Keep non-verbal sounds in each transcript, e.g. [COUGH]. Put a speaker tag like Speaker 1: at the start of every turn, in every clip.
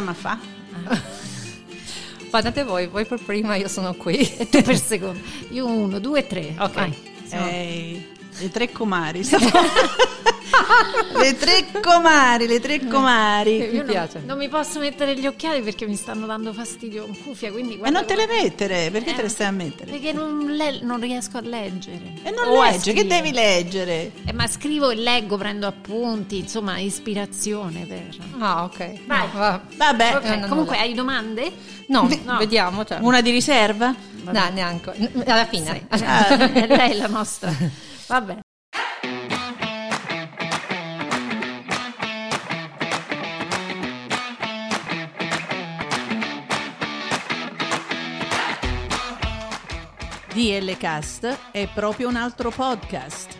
Speaker 1: stiamo a fa?
Speaker 2: Guardate voi, voi per prima, io sono qui.
Speaker 3: E tu per [LAUGHS] secondo. Io uno, due, tre.
Speaker 2: Ok.
Speaker 3: Vai.
Speaker 1: Eh, [LAUGHS] le tre comari. le tre comari, le tre comari.
Speaker 2: Mi
Speaker 3: Io non-
Speaker 2: piace.
Speaker 3: Non, mi posso mettere gli occhiali perché mi stanno dando fastidio in cuffia, quindi
Speaker 1: E non te le mettere, perché
Speaker 3: Eh,
Speaker 1: te le stai a mettere?
Speaker 3: Perché non, le- non riesco a leggere.
Speaker 1: E non
Speaker 3: O
Speaker 1: che devi leggere?
Speaker 3: Eh, ma scrivo e leggo, prendo appunti, insomma, ispirazione per...
Speaker 2: Ah, ok.
Speaker 3: Vai.
Speaker 2: Va-
Speaker 1: Vabbè,
Speaker 3: Ok,
Speaker 2: no, no,
Speaker 3: comunque
Speaker 2: no.
Speaker 3: hai domande?
Speaker 2: No,
Speaker 3: No.
Speaker 2: vediamo. Cioè.
Speaker 1: una di riserva?
Speaker 2: No, neanche. Alla fine. [LAUGHS]
Speaker 3: È lei la nostra. [LAUGHS] Vabbè.
Speaker 1: DL Cast è proprio un altro podcast.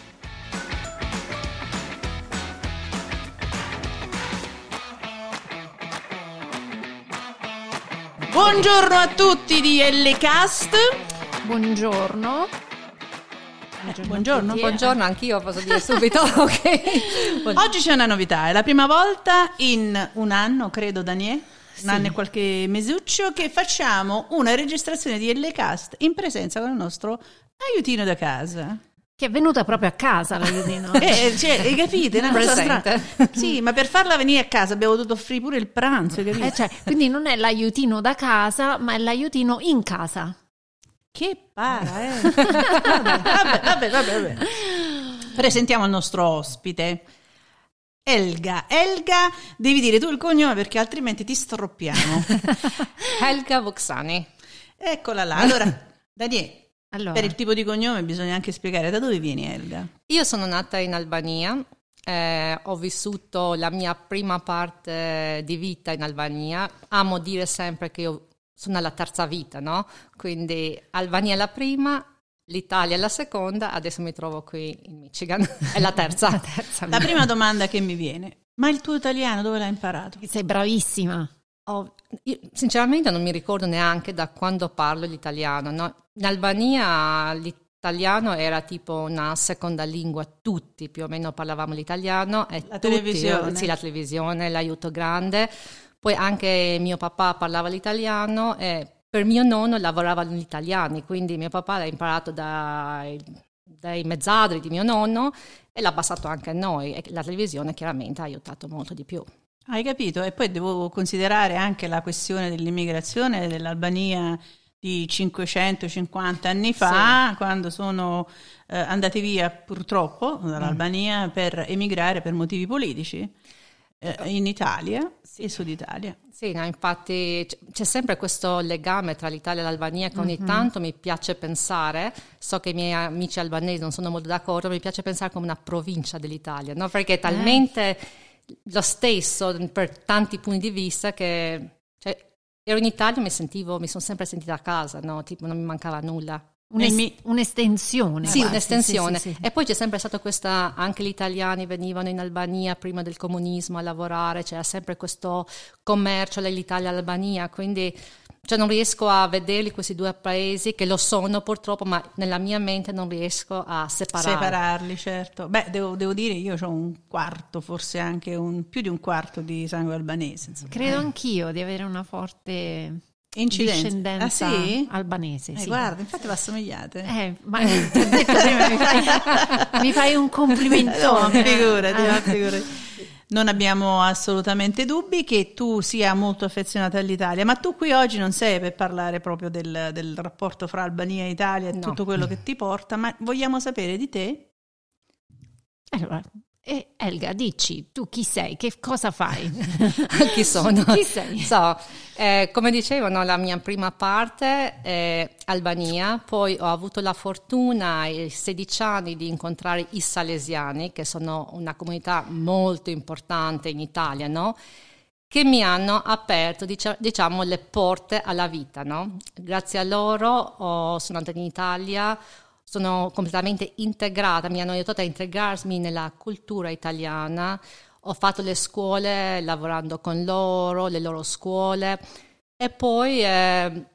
Speaker 1: Buongiorno a tutti di DL Cast.
Speaker 3: Buongiorno.
Speaker 1: Buongiorno.
Speaker 2: Buongiorno, anch'io posso dire [LAUGHS] subito. ok. Buongiorno.
Speaker 1: Oggi c'è una novità, è la prima volta in un anno, credo Daniele, un anno e qualche mesuccio, che facciamo una registrazione di DL Cast in presenza con il nostro aiutino da casa.
Speaker 3: Che è venuta proprio a casa l'aiutino. [LAUGHS]
Speaker 1: Eh, cioè, hai capito? È una cosa
Speaker 2: Presente.
Speaker 1: strana. Sì, ma per farla venire a casa abbiamo dovuto offrire pure il pranzo, hai capito?
Speaker 3: Eh, cioè, quindi non è l'aiutino da casa, ma è l'aiutino in casa.
Speaker 1: Che para, eh? Vabbè, vabbè, vabbè, vabbè. Presentiamo il nostro ospite. Elga, Elga, devi dire tu il cognome perché altrimenti ti stroppiamo. [LAUGHS]
Speaker 2: Helga Voxani.
Speaker 1: Eccola là. Allora, Daniele,
Speaker 3: Allora,
Speaker 1: per il tipo di cognome bisogna anche spiegare da dove vieni Elga.
Speaker 2: Io sono nata in Albania, eh, ho vissuto la mia prima parte di vita in Albania. Amo dire sempre che io sono alla terza vita, no? Quindi Albania è la prima, l'Italia è la seconda, adesso mi trovo qui in Michigan, [LAUGHS] è la terza.
Speaker 1: La prima domanda che mi viene, ma il tuo italiano dove l'hai imparato?
Speaker 3: sei bravissima.
Speaker 2: Io, sinceramente non mi ricordo neanche da quando parlo l'italiano. no? In Albania l'italiano era tipo una seconda lingua, tutti più o meno parlavamo l'italiano. E
Speaker 1: La
Speaker 2: tutti-
Speaker 1: televisione.
Speaker 2: Sì, la televisione, l'aiuto grande. Poi anche mio papà parlava l'italiano e per mio nonno lavoravano gli italiani, quindi mio papà l'ha imparato dai, dai mezzadri di mio nonno e l'ha passato anche a noi. E la televisione chiaramente ha aiutato molto di più.
Speaker 1: Hai capito? E poi devo considerare anche la questione dell'immigrazione dell'Albania di 550 anni fa, quando sono eh, andati via purtroppo dall'Albania per emigrare per motivi politici eh, in Italia e Sud Italia.
Speaker 2: Sì, no, infatti c'è sempre questo legame tra l'Italia e l'Albania che ogni tanto mi piace pensare, so che i miei amici albanesi non sono molto d'accordo, mi piace pensare come una provincia dell'Italia, no? perché è talmente lo stesso per tanti punti di vista che cioè, ero in Italia e mi sentivo, mi sono sempre sentita a casa, no? tipo non mi mancava nulla.
Speaker 3: Un'es- Un'estensione.
Speaker 2: Sì,
Speaker 3: quasi,
Speaker 2: un'estensione.
Speaker 3: sì, sì, sì.
Speaker 2: E poi c'è sempre stato questa, anche gli italiani venivano in Albania prima del comunismo a lavorare, c'era sempre questo commercio dell'Italia l'Albania, quindi cioè, non riesco a vederli questi due paesi che lo sono purtroppo, ma nella mia mente non riesco a separare.
Speaker 1: Separarli, certo. Beh, devo, devo dire, io ho un quarto, forse anche un, più di un quarto di sangue albanese. insomma.
Speaker 3: Credo anch'io di avere una forte
Speaker 1: Incidenza.
Speaker 3: discendenza
Speaker 1: Ah, sì?
Speaker 3: albanese.
Speaker 1: Eh,
Speaker 3: sì.
Speaker 1: guarda, infatti vi assomigliate.
Speaker 3: Eh, ma [LAUGHS] ti ho detto prima, mi fai, mi fai un complimentone.
Speaker 1: No, figurati,
Speaker 3: Eh.
Speaker 1: no, figurati. Non abbiamo assolutamente dubbi che tu sia molto affezionata all'Italia, ma tu qui oggi non sei per parlare proprio del, del rapporto fra Albania e Italia e
Speaker 2: No.
Speaker 1: tutto quello che ti porta, ma vogliamo sapere di te.
Speaker 3: Allora, eh, Elga, dici, tu chi sei? Che cosa fai? [LAUGHS]
Speaker 2: Chi sono?
Speaker 3: Chi sei?
Speaker 2: So, eh, come dicevano, la mia prima parte è Albania, poi ho avuto la fortuna ai 16 anni di incontrare i salesiani, che sono una comunità molto importante in Italia, no? che mi hanno aperto diciamo le porte alla vita. No? Grazie a loro oh, sono andata in Italia, sono completamente integrata, mi hanno aiutato a integrarmi nella cultura italiana, ho fatto le scuole lavorando con loro, le loro scuole e poi... Eh,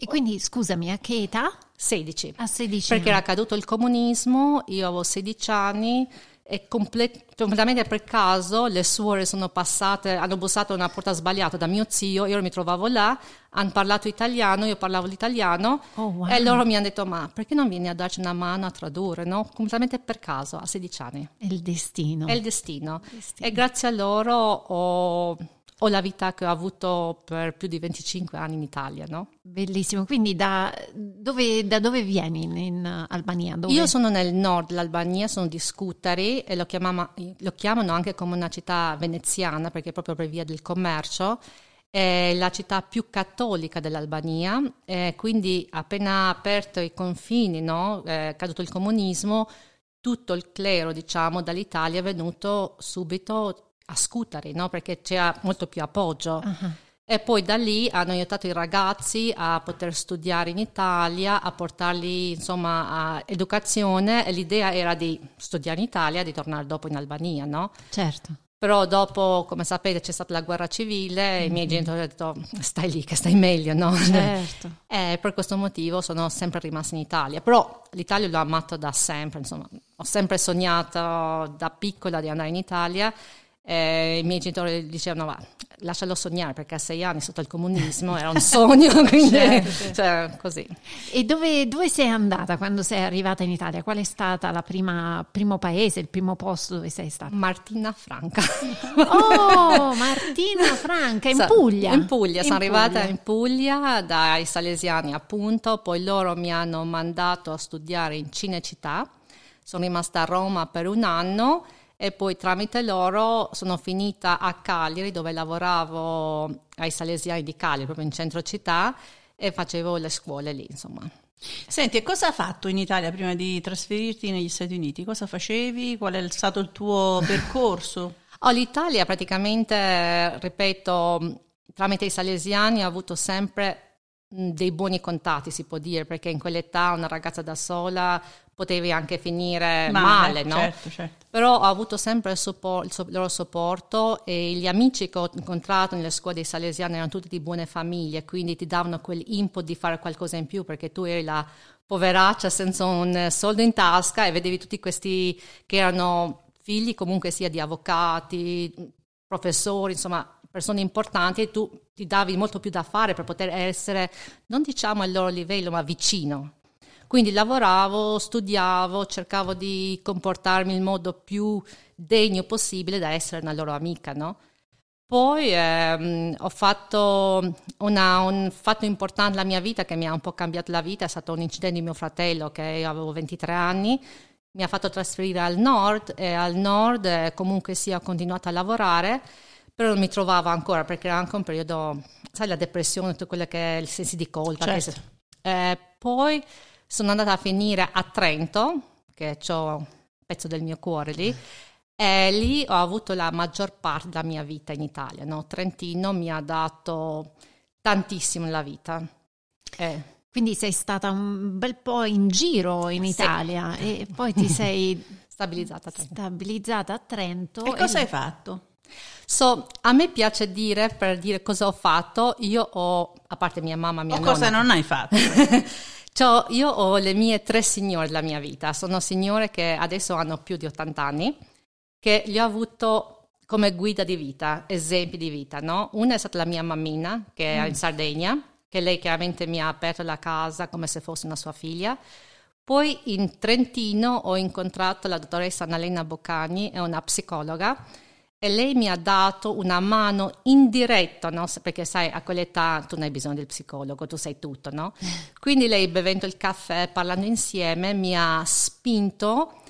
Speaker 3: e quindi scusami, a che età?
Speaker 2: 16.
Speaker 3: A 16
Speaker 2: Perché era caduto il comunismo, io avevo 16 anni e complet- completamente per caso le suore sono passate, hanno bussato a una porta sbagliata da mio zio, io mi trovavo là, hanno parlato italiano, io parlavo l'italiano
Speaker 3: oh, wow.
Speaker 2: e loro mi hanno detto ma perché non vieni a darci una mano a tradurre, no? Completamente per caso, a 16 anni.
Speaker 3: È il destino.
Speaker 2: È il destino. Il destino. E grazie a loro ho ho la vita che ho avuto per più di 25 anni in Italia, no?
Speaker 3: Bellissimo, quindi da dove, da dove vieni in, in Albania? Dove?
Speaker 2: Io sono nel nord dell'Albania, sono di Scutari e lo, chiamama, lo chiamano anche come una città veneziana perché proprio per via del commercio è la città più cattolica dell'Albania, e quindi appena aperto i confini, no? è caduto il comunismo, tutto il clero, diciamo, dall'Italia è venuto subito a Scutari, no? perché c'era molto più appoggio. Uh-huh. E poi da lì hanno aiutato i ragazzi a poter studiare in Italia, a portarli insomma a educazione e l'idea era di studiare in Italia e di tornare dopo in Albania, no?
Speaker 3: Certo.
Speaker 2: Però dopo, come sapete, c'è stata la guerra civile e mm-hmm. i miei genitori hanno detto stai lì che stai meglio, no? [LAUGHS]
Speaker 3: Certo.
Speaker 2: e per questo motivo sono sempre rimasta in Italia. Però l'Italia l'ho amato da sempre, insomma, ho sempre sognato da piccola di andare in Italia eh, I miei genitori dicevano, va, lascialo sognare perché a sei anni sotto il comunismo era un sogno, [LAUGHS] quindi certo. cioè, così.
Speaker 3: E dove, dove, sei andata quando sei arrivata in Italia? Qual è stato il primo paese, il primo posto dove sei stata?
Speaker 2: Martina Franca.
Speaker 3: Oh, [LAUGHS] Martina Franca, in Puglia?
Speaker 2: In Puglia, in sono Puglia. arrivata in Puglia dai salesiani appunto, poi loro mi hanno mandato a studiare in Cinecittà, sono rimasta a Roma per un anno e poi tramite loro sono finita a Cagliari dove lavoravo ai Salesiani di Cagliari, proprio in centro città e facevo le scuole lì, insomma.
Speaker 1: Senti, e cosa hai fatto in Italia prima di trasferirti negli Stati Uniti? Cosa facevi? Qual è stato il tuo [LAUGHS] percorso?
Speaker 2: Oh, L'Italia praticamente, ripeto, tramite i salesiani ho avuto sempre dei buoni contatti, si può dire, perché in quell'età una ragazza da sola potevi anche finire male, male no?
Speaker 1: Certo, certo.
Speaker 2: Però ho avuto sempre il, support, il, loro supporto e gli amici che ho incontrato nelle scuole dei Salesiani erano tutti di buone famiglie, quindi ti davano quell'input di fare qualcosa in più perché tu eri la poveraccia senza un soldo in tasca e vedevi tutti questi che erano figli comunque sia di avvocati, professori, insomma persone importanti e tu ti davi molto più da fare per poter essere, non diciamo al loro livello, ma vicino. Quindi lavoravo, studiavo, cercavo di comportarmi in modo più degno possibile da essere una loro amica, no? Poi ehm, ho fatto una, un fatto importante nella mia vita che mi ha un po' cambiato la vita, è stato un incidente di mio fratello che io avevo 23 anni, mi ha fatto trasferire al nord e al nord eh, comunque sì ho continuato a lavorare, però non mi trovavo ancora perché era anche un periodo, sai la depressione, tutto quello che è il senso di colpa.
Speaker 1: Certo.
Speaker 2: Che, eh, poi sono andata a finire a Trento, che ho un pezzo del mio cuore lì, e lì ho avuto la maggior parte della mia vita in Italia. No? Trentino mi ha dato tantissimo nella vita.
Speaker 3: Eh. Quindi sei stata un bel po' in giro in Italia sì. e poi ti sei [LAUGHS]
Speaker 2: stabilizzata a Trento.
Speaker 3: Stabilizzata a Trento
Speaker 1: e, e cosa hai fatto?
Speaker 2: So, a me piace dire, per dire cosa ho fatto, io ho, a parte mia mamma, mia o
Speaker 1: nonna... cosa non hai fatto? [LAUGHS]
Speaker 2: Ciao, io ho le mie tre signore della mia vita, sono signore che adesso hanno più di 80 anni, che li ho avuto come guida di vita, esempi di vita, no? Una è stata la mia mammina, che è mm. in Sardegna, che lei chiaramente mi ha aperto la casa come se fosse una sua figlia. Poi in Trentino ho incontrato la dottoressa Annalena Boccani, è una psicologa, e lei mi ha dato una mano indiretta, no? perché sai, a quell'età tu non hai bisogno del psicologo, tu sai tutto, no? [LAUGHS] Quindi lei bevendo il caffè, parlando insieme, mi ha spinto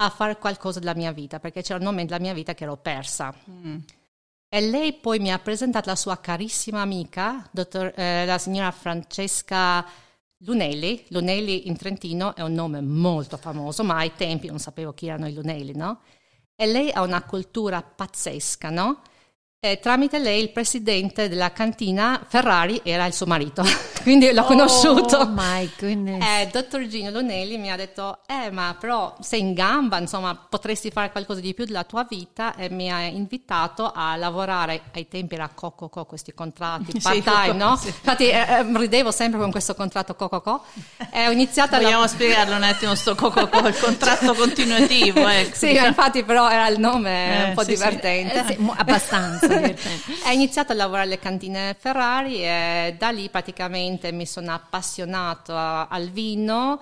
Speaker 2: a fare qualcosa della mia vita, perché c'era un momento della mia vita che ero persa. Mm. E lei poi mi ha presentato la sua carissima amica, dottor, eh, la signora Francesca Lunelli. Lunelli in Trentino è un nome molto famoso, ma ai tempi non sapevo chi erano i Lunelli, no? E lei ha una cultura pazzesca, no? E tramite lei il presidente della cantina Ferrari era il suo marito, [LAUGHS] quindi l'ho conosciuto.
Speaker 3: Oh my goodness.
Speaker 2: Eh, dottor Gino Lonelli mi ha detto, eh ma però sei in gamba, insomma potresti fare qualcosa di più della tua vita e mi ha invitato a lavorare, ai tempi era Cococo questi contratti, [LAUGHS]
Speaker 1: Sì,
Speaker 2: part-time,
Speaker 1: Coco,
Speaker 2: no?
Speaker 1: sì.
Speaker 2: Infatti eh, eh, ridevo sempre con questo contratto Cococo e ho iniziato a
Speaker 1: Vogliamo
Speaker 2: lavorare...
Speaker 1: spiegarlo un attimo sto coco, il contratto continuativo, [LAUGHS] ecco.
Speaker 2: Sì, infatti però era il nome
Speaker 1: Eh,
Speaker 2: un po'
Speaker 1: sì,
Speaker 2: divertente.
Speaker 3: Eh, sì, abbastanza
Speaker 2: Ho [LAUGHS] iniziato a lavorare alle cantine Ferrari e da lì praticamente mi sono appassionato a- al vino,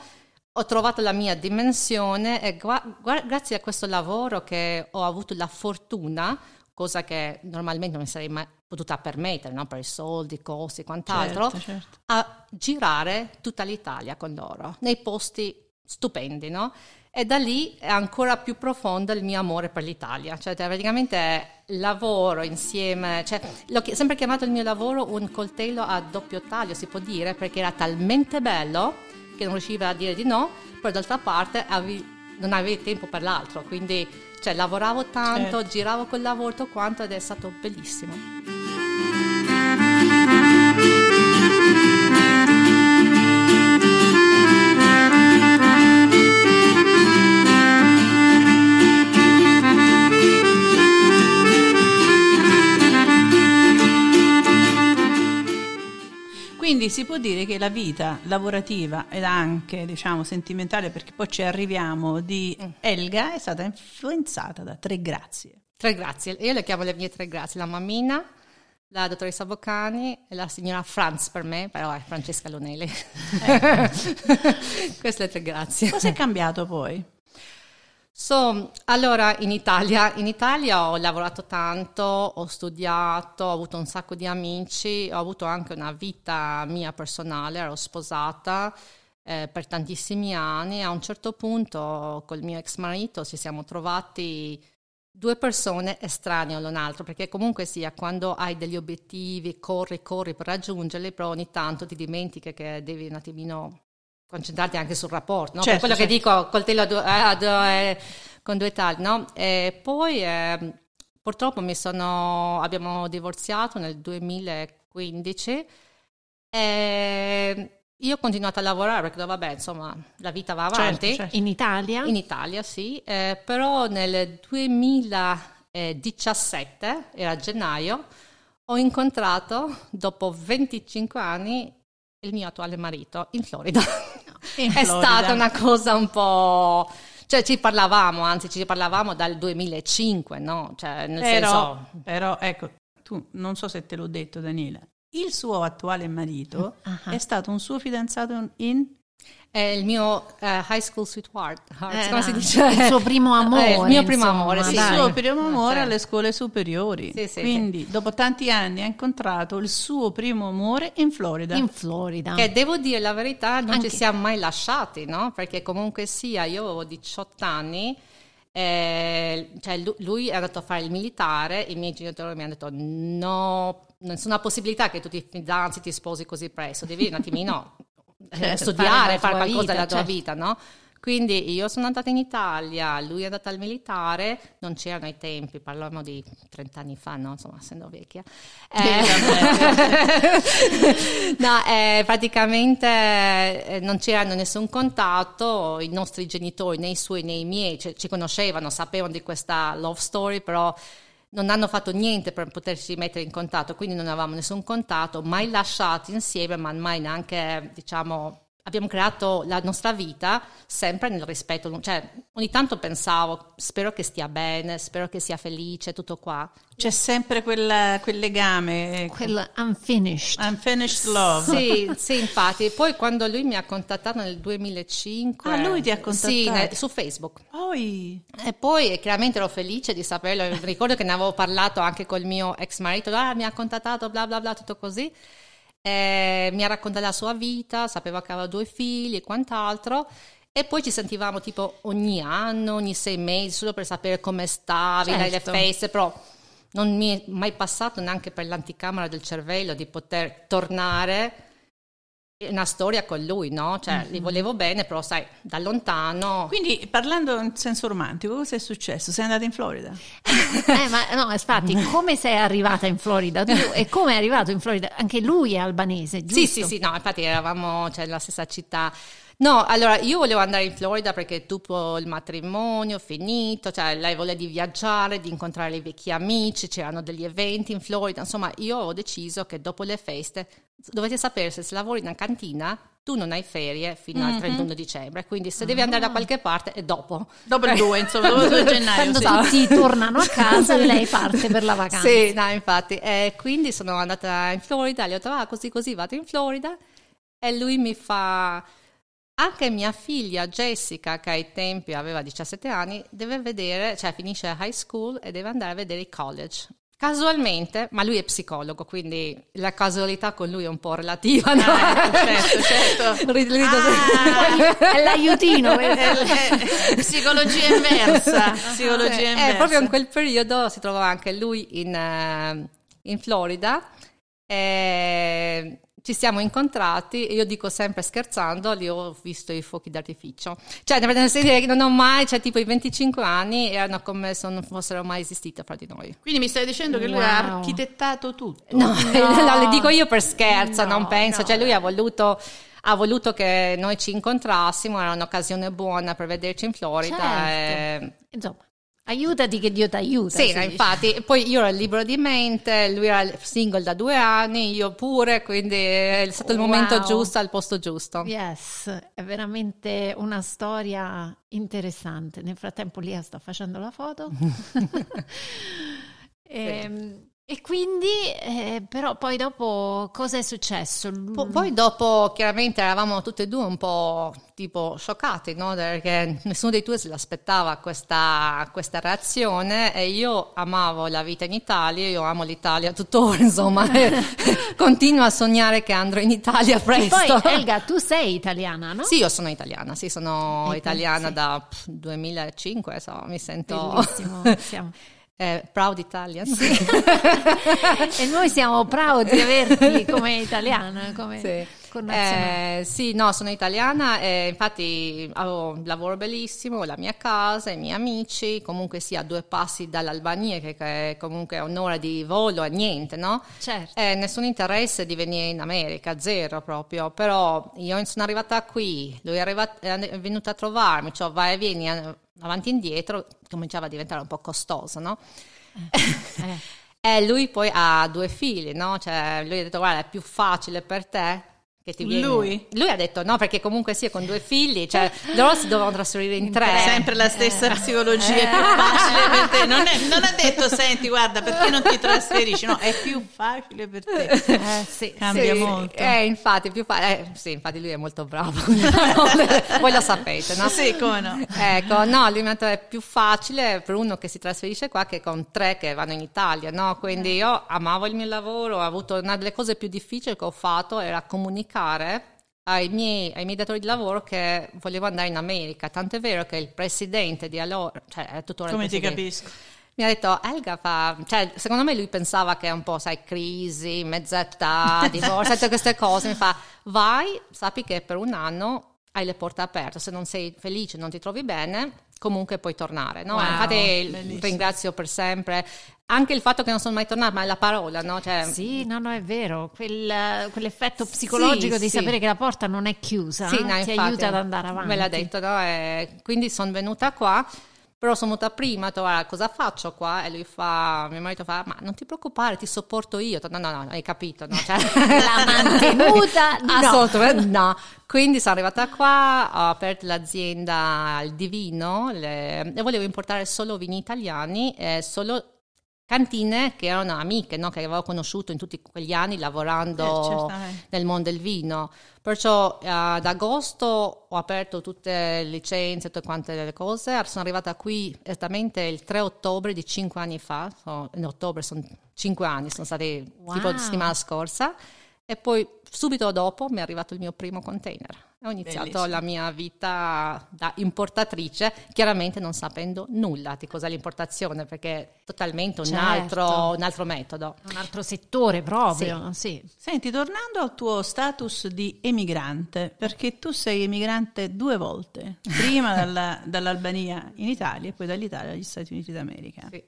Speaker 2: ho trovato la mia dimensione e gua- gua- grazie a questo lavoro che ho avuto la fortuna, cosa che normalmente non mi sarei mai potuta permettere, no? per i soldi, costi e quant'altro,
Speaker 1: Certo, certo.
Speaker 2: a girare tutta l'Italia con loro, nei posti stupendi, no? E da lì è ancora più profondo il mio amore per l'Italia, cioè praticamente lavoro insieme, cioè l'ho sempre chiamato il mio lavoro un coltello a doppio taglio, si può dire, perché era talmente bello che non riusciva a dire di no, però d'altra parte avevi- non avevi tempo per l'altro, quindi cioè, lavoravo tanto,
Speaker 1: Certo.
Speaker 2: giravo col lavoro tutto quanto ed è stato bellissimo.
Speaker 1: Quindi si può dire che la vita lavorativa ed anche, diciamo, sentimentale, perché poi ci arriviamo, di
Speaker 2: Mm.
Speaker 1: Elga è stata influenzata da tre grazie.
Speaker 2: Tre grazie, io le chiamo le mie tre grazie, la mammina, la dottoressa Boccani e la signora Franz per me, però è Francesca Lonelli. [LAUGHS] Queste le tre grazie.
Speaker 1: Cosa è cambiato poi?
Speaker 2: So, allora in Italia, in Italia ho lavorato tanto, ho studiato, ho avuto un sacco di amici, ho avuto anche una vita mia personale, ero sposata eh, per tantissimi anni. A un certo punto col mio ex marito ci siamo trovati due persone estranee l'un altro, perché comunque sia quando hai degli obiettivi, corri, corri per raggiungerli, però ogni tanto ti dimentichi che devi un attimino concentrarti anche sul rapporto, no?
Speaker 1: Certo,
Speaker 2: quello che
Speaker 1: certo.
Speaker 2: dico, coltello a due- eh, eh, con due tagli, no? E poi ehm, purtroppo mi sono, abbiamo divorziato nel 2015 e io ho continuato a lavorare perché vabbè, insomma, la vita va avanti.
Speaker 1: Certo, certo.
Speaker 3: In Italia?
Speaker 2: In Italia, sì, eh, però nel 2017, era gennaio, ho incontrato dopo 25 anni il mio attuale marito in Florida. [LAUGHS] È
Speaker 1: Florida.
Speaker 2: stata una cosa un po'... Cioè ci parlavamo, anzi ci parlavamo dal 2005, no? Cioè nel
Speaker 1: Però,
Speaker 2: senso...
Speaker 1: però, ecco, tu non so se te l'ho detto Daniela, il suo attuale marito
Speaker 3: Ah.
Speaker 1: è stato un suo fidanzato in...
Speaker 2: È il mio eh, high school sweetheart, hearts,
Speaker 3: Eh,
Speaker 2: come si
Speaker 3: no,
Speaker 2: dice?
Speaker 3: il suo primo amore,
Speaker 2: Eh, il mio primo
Speaker 3: insomma,
Speaker 2: amore, sì.
Speaker 1: il suo primo amore
Speaker 2: Sì.
Speaker 1: alle scuole superiori.
Speaker 2: Sì, sì,
Speaker 1: Quindi, dopo tanti anni, ha incontrato il suo primo amore in Florida.
Speaker 3: In Florida.
Speaker 2: Che devo dire la verità, non
Speaker 3: Anche-
Speaker 2: ci siamo mai lasciati, no? Perché comunque sia, io avevo 18 anni, eh, cioè lu- lui è andato a fare il militare, i miei genitori mi hanno detto no, nessuna possibilità che tu ti fidanzi, ti sposi così presto, devi un attimino eh,
Speaker 3: Certo,
Speaker 2: studiare,
Speaker 3: fare
Speaker 2: fare, qualcosa
Speaker 3: vita,
Speaker 2: della tua
Speaker 3: certo.
Speaker 2: vita, no? Quindi io sono andata in Italia, lui è andato al militare, non c'erano i tempi, parliamo di 30 anni fa, no? Insomma, essendo vecchia. Eh, [LAUGHS] no, eh, praticamente eh, non c'era nessun contatto, i nostri genitori, né i suoi né i miei, ci, ci conoscevano, sapevano di questa love story, però non hanno fatto niente per poterci mettere in contatto, quindi non avevamo nessun contatto, mai lasciati insieme, ma mai neanche, diciamo, abbiamo creato la nostra vita sempre nel rispetto, cioè ogni tanto pensavo, spero che stia bene, spero che sia felice, tutto qua.
Speaker 1: C'è sempre quel, quel legame, ecco.
Speaker 3: Quel unfinished.
Speaker 1: unfinished love.
Speaker 2: Sì, [LAUGHS] sì, infatti. Poi quando lui mi ha contattato nel 2005...
Speaker 1: Ah, lui ti ha
Speaker 2: Sì,
Speaker 1: contattato?
Speaker 2: ne- su Facebook.
Speaker 1: Poi,
Speaker 2: E poi chiaramente ero felice di saperlo, ricordo che ne avevo parlato anche col mio ex marito, ah, mi ha contattato, bla bla bla, tutto così. E mi ha raccontato la sua vita, sapeva che aveva due figli e quant'altro. E poi ci sentivamo tipo ogni anno, ogni sei mesi, solo per sapere come stavi, dai, le
Speaker 3: Certo.
Speaker 2: feste, però non mi è mai passato neanche per l'anticamera del cervello di poter tornare una storia con lui, no? Cioè, mm-hmm. li volevo bene, però sai, da lontano.
Speaker 1: Quindi, parlando in senso romantico, cosa è successo? Sei andata in Florida? [LAUGHS]
Speaker 3: eh, ma no, infatti, come sei arrivata in Florida? Tu, e come è arrivato in Florida? Anche lui è albanese, giusto?
Speaker 2: Sì, sì, sì, no, infatti eravamo cioè, nella stessa città. No, allora io volevo andare in Florida perché dopo il matrimonio finito, cioè lei voleva di viaggiare, di incontrare i vecchi amici, c'erano degli eventi in Florida, insomma io ho deciso che dopo le feste dovete sapere se lavori in una cantina tu non hai ferie fino mm-hmm. al 31 dicembre, quindi se devi andare da ah. qualche parte è dopo.
Speaker 1: Dopo il 2, [LAUGHS] insomma, dopo il 2 gennaio.
Speaker 3: Quando sì. tutti tornano a [LAUGHS] casa e lei parte per la vacanza.
Speaker 2: Sì, no, infatti. E quindi sono andata in Florida, gli ho detto, ah, così così vado in Florida. E lui mi fa, anche mia figlia Jessica, che ai tempi aveva 17 anni, deve vedere, cioè finisce high school e deve andare a vedere il college. Casualmente, ma lui è psicologo, quindi la casualità con lui è un po' relativa. No?
Speaker 1: Ah, certo, certo. [LAUGHS] Rido
Speaker 3: ah, è l'aiutino. [LAUGHS]
Speaker 1: Psicologia inversa. [LAUGHS] Psicologia inversa.
Speaker 2: Eh, proprio in quel periodo si trovava anche lui in, uh, in Florida. E ci siamo incontrati e io dico sempre scherzando, lì ho visto i fuochi d'artificio. Cioè, nel senso che non ho mai, cioè tipo i 25 anni erano come se non fossero mai esistiti fra di noi.
Speaker 1: Quindi mi stai dicendo che lui ha architettato tutto?
Speaker 2: No, [LAUGHS] no. no le dico io per scherzo, no, non penso, no. cioè lui ha voluto ha voluto che noi ci incontrassimo, era un'occasione buona per vederci in Florida.
Speaker 3: Certo. E... Insomma, Aiutati che Dio ti aiuta.
Speaker 2: Sì, infatti, poi io ero libero di mente, lui era single da due anni, io pure, quindi è stato il momento wow. giusto al posto giusto.
Speaker 3: Yes, è veramente una storia interessante. Nel frattempo Lia sta facendo la foto. e, [LAUGHS] ehm, e quindi, eh, però poi dopo cosa è successo?
Speaker 2: Po- poi dopo chiaramente eravamo tutti e due un po' tipo scioccati, no? Perché nessuno dei due se l'aspettava questa, questa reazione e io amavo la vita in Italia, io amo l'Italia tuttora, [LAUGHS] insomma, [LAUGHS] continuo a sognare che andrò in Italia presto.
Speaker 3: E poi Elga, tu sei italiana, no?
Speaker 2: Sì, io sono italiana, sì, sono italiana sì. da 2005, so, mi sento...
Speaker 3: Bellissimo, siamo... [LAUGHS]
Speaker 2: Eh, proud Italian. Sì. [LAUGHS]
Speaker 3: e noi siamo proud di averti come italiana, come
Speaker 2: sì. Eh, sì, no, sono italiana e infatti ho un lavoro bellissimo, la mia casa, i miei amici, comunque sia a due passi dall'Albania che, che comunque è un'ora di volo e niente, no?
Speaker 3: Certo.
Speaker 2: Eh, nessun interesse di venire in America, zero proprio, però io sono arrivata qui, lui è, arrivato, è venuto a trovarmi, cioè vai e vieni avanti e indietro cominciava a diventare un po' costoso, no? Eh. eh. [LAUGHS] e lui poi ha due figli, no? Cioè, lui ha detto, guarda, è più facile per te che ti viene.
Speaker 1: Lui?
Speaker 2: Lui ha detto no, perché comunque sia con due figli, cioè [LAUGHS] loro si dovevano trasferire in tre.
Speaker 1: Sempre la stessa eh. psicologia, è più facile per te. Non, è, non, ha detto, senti, guarda, perché non ti trasferisci? No, è più facile per te.
Speaker 3: Eh, sì,
Speaker 1: Cambia
Speaker 2: sì,
Speaker 1: molto.
Speaker 2: Eh, infatti, più fa- eh, sì, infatti lui è molto bravo. [LAUGHS] Voi lo sapete, no?
Speaker 1: Sì, come no.
Speaker 2: Ecco, no, lui mi ha detto è più facile per uno che si trasferisce qua che con tre che vanno in Italia, no? Quindi io amavo il mio lavoro, ho avuto una delle cose più difficili che ho fatto era comunicare ai miei, ai miei, datori di lavoro che volevo andare in America. Tanto è vero che il presidente di allora, cioè è tuttora
Speaker 1: Come
Speaker 2: ti
Speaker 1: capisco?
Speaker 2: Mi ha detto, Elga fa, cioè, secondo me lui pensava che è un po', sai, crisi, mezz'età, [LAUGHS] divorzio, tutte queste cose. Mi fa, vai, sappi che per un anno hai le porte aperte, se non sei felice, non ti trovi bene, comunque puoi tornare. No?
Speaker 1: Wow,
Speaker 2: Infatti
Speaker 1: bellissimo.
Speaker 2: ringrazio per sempre. Anche il fatto che non sono mai tornata, ma è la parola, no? Cioè,
Speaker 3: sì, no, no, è vero. Quel, quell'effetto psicologico
Speaker 2: sì,
Speaker 3: di
Speaker 2: sì.
Speaker 3: sapere che la porta non è chiusa
Speaker 2: sì, no,
Speaker 3: ti
Speaker 2: infatti,
Speaker 3: aiuta ad andare avanti.
Speaker 2: Me l'ha detto, no? E quindi sono venuta qua. Però sono venuta prima, ho detto, cosa faccio qua? E lui fa, mio marito fa, ma non ti preoccupare, ti sopporto io. no, no, no, hai capito, no? Cioè, [LAUGHS]
Speaker 3: la mantenuta, [LAUGHS] no.
Speaker 2: Assolutamente no. Quindi sono arrivata qua, ho aperto l'azienda Il Divino le, e volevo importare solo vini italiani e solo cantine che erano amiche, no? che avevo conosciuto in tutti quegli anni lavorando
Speaker 1: eh,
Speaker 2: nel mondo del vino. Perciò uh, ad agosto ho aperto tutte le licenze, tutte quante le cose. Sono arrivata qui esattamente il 3 ottobre di cinque anni fa. So, in ottobre sono cinque anni, sono stati wow. tipo la settimana scorsa. e poi subito dopo mi è arrivato il mio primo container. Ho iniziato
Speaker 1: Bellissimo.
Speaker 2: la mia vita da importatrice, chiaramente non sapendo nulla di cos'è l'importazione, perché è totalmente un,
Speaker 3: Certo.
Speaker 2: altro, un altro metodo.
Speaker 3: Un altro settore proprio, sì.
Speaker 1: Senti, tornando al tuo status di emigrante, perché tu sei emigrante due volte, [LAUGHS] prima dalla- dall'Albania in Italia e poi dall'Italia agli Stati Uniti d'America.
Speaker 2: Sì.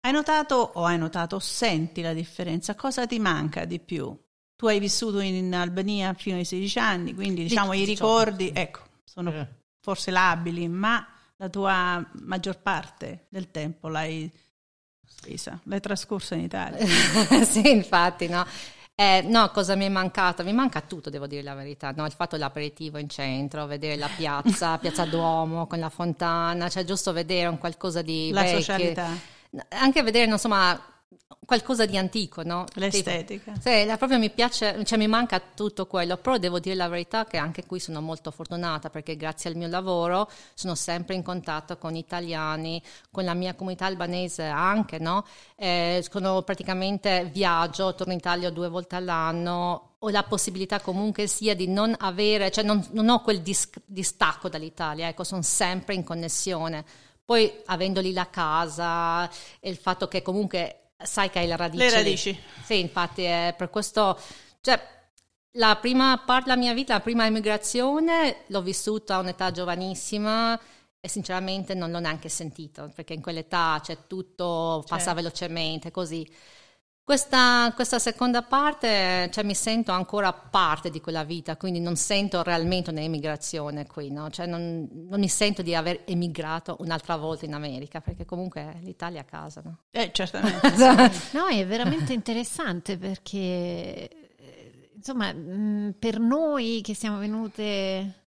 Speaker 1: Hai notato o hai notato, senti la differenza? Cosa ti manca di più? Tu hai vissuto in Albania fino ai 16 anni, quindi diciamo i
Speaker 2: 18,
Speaker 1: ricordi, ecco, sono
Speaker 2: Eh.
Speaker 1: forse labili, ma la tua maggior parte del tempo l'hai spesa, l'hai trascorsa in Italia. [LAUGHS]
Speaker 2: sì, infatti, no. Eh, no, cosa mi è mancato? Mi manca tutto, devo dire la verità. No? Il fatto dell'aperitivo in centro, vedere la piazza, [LAUGHS] Piazza Duomo con la fontana, cioè giusto vedere un qualcosa di
Speaker 1: La
Speaker 2: vecchio.
Speaker 1: socialità,
Speaker 2: Anche vedere, insomma, qualcosa di antico, no?
Speaker 1: l'estetica.
Speaker 2: Tipo- sì, la- proprio mi piace, cioè mi manca tutto quello, però devo dire la verità che anche qui sono molto fortunata perché grazie al mio lavoro sono sempre in contatto con italiani, con la mia comunità albanese anche, no? Eh, sono praticamente viaggio, torno in Italia due volte all'anno, ho la possibilità comunque sia di non avere, cioè non, non ho quel dis- distacco dall'Italia, ecco, sono sempre in connessione. Poi avendo lì la casa e il fatto che comunque sai che hai la radice.
Speaker 1: Le
Speaker 2: lì.
Speaker 1: radici.
Speaker 2: Sì, infatti è per questo, cioè, la prima parte della mia vita, la prima immigrazione, l'ho vissuta a un'età giovanissima e sinceramente non l'ho neanche sentito, perché in quell'età c'è tutto, passa
Speaker 1: Certo.
Speaker 2: velocemente, così. Questa, questa seconda parte, cioè, mi sento ancora parte di quella vita, quindi non sento realmente un'emigrazione qui, no? Cioè, non, non mi sento di aver emigrato un'altra volta in America, perché comunque l'Italia è a casa, no?
Speaker 1: Eh, certamente. [LAUGHS]
Speaker 3: No, è veramente interessante perché, eh, insomma, mh, per noi che siamo venute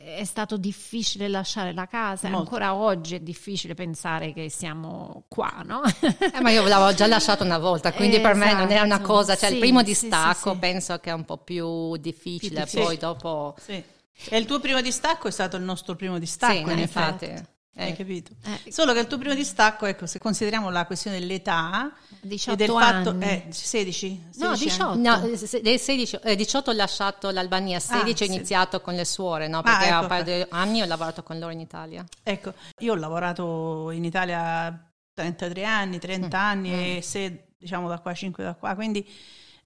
Speaker 3: è stato difficile lasciare la casa,
Speaker 1: Molto.
Speaker 3: ancora oggi è difficile pensare che siamo qua, no?
Speaker 2: Eh, ma io l'avevo già lasciato una volta, quindi per me non era una
Speaker 3: Esatto.
Speaker 2: cosa, cioè il
Speaker 3: Sì,
Speaker 2: primo
Speaker 3: sì,
Speaker 2: distacco
Speaker 3: sì, sì.
Speaker 2: penso che è un po' più difficile,
Speaker 1: Più difficile.
Speaker 2: poi dopo...
Speaker 1: Sì. E il tuo primo distacco è stato il nostro primo distacco,
Speaker 2: Sì,
Speaker 1: in
Speaker 2: infatti.
Speaker 1: Effetti.
Speaker 2: Eh.
Speaker 1: Hai capito?
Speaker 3: Eh,
Speaker 1: Solo che il tuo primo distacco, ecco, se consideriamo la questione dell'età
Speaker 3: 18
Speaker 1: e del fatto...
Speaker 3: anni.
Speaker 1: Eh, 16?
Speaker 3: No,
Speaker 1: 16 anni.
Speaker 3: 18.
Speaker 2: No, se- dei 16, eh, 18 ho lasciato l'Albania, 16 ho
Speaker 1: sì.
Speaker 2: iniziato con le suore, no?
Speaker 1: Ah,
Speaker 2: perché
Speaker 1: ecco,
Speaker 2: a paio di anni ho lavorato con loro in Italia.
Speaker 1: Ecco, io ho lavorato in Italia 33 anni, 30
Speaker 2: Mm.
Speaker 1: anni e se diciamo da qua 5 da qua, quindi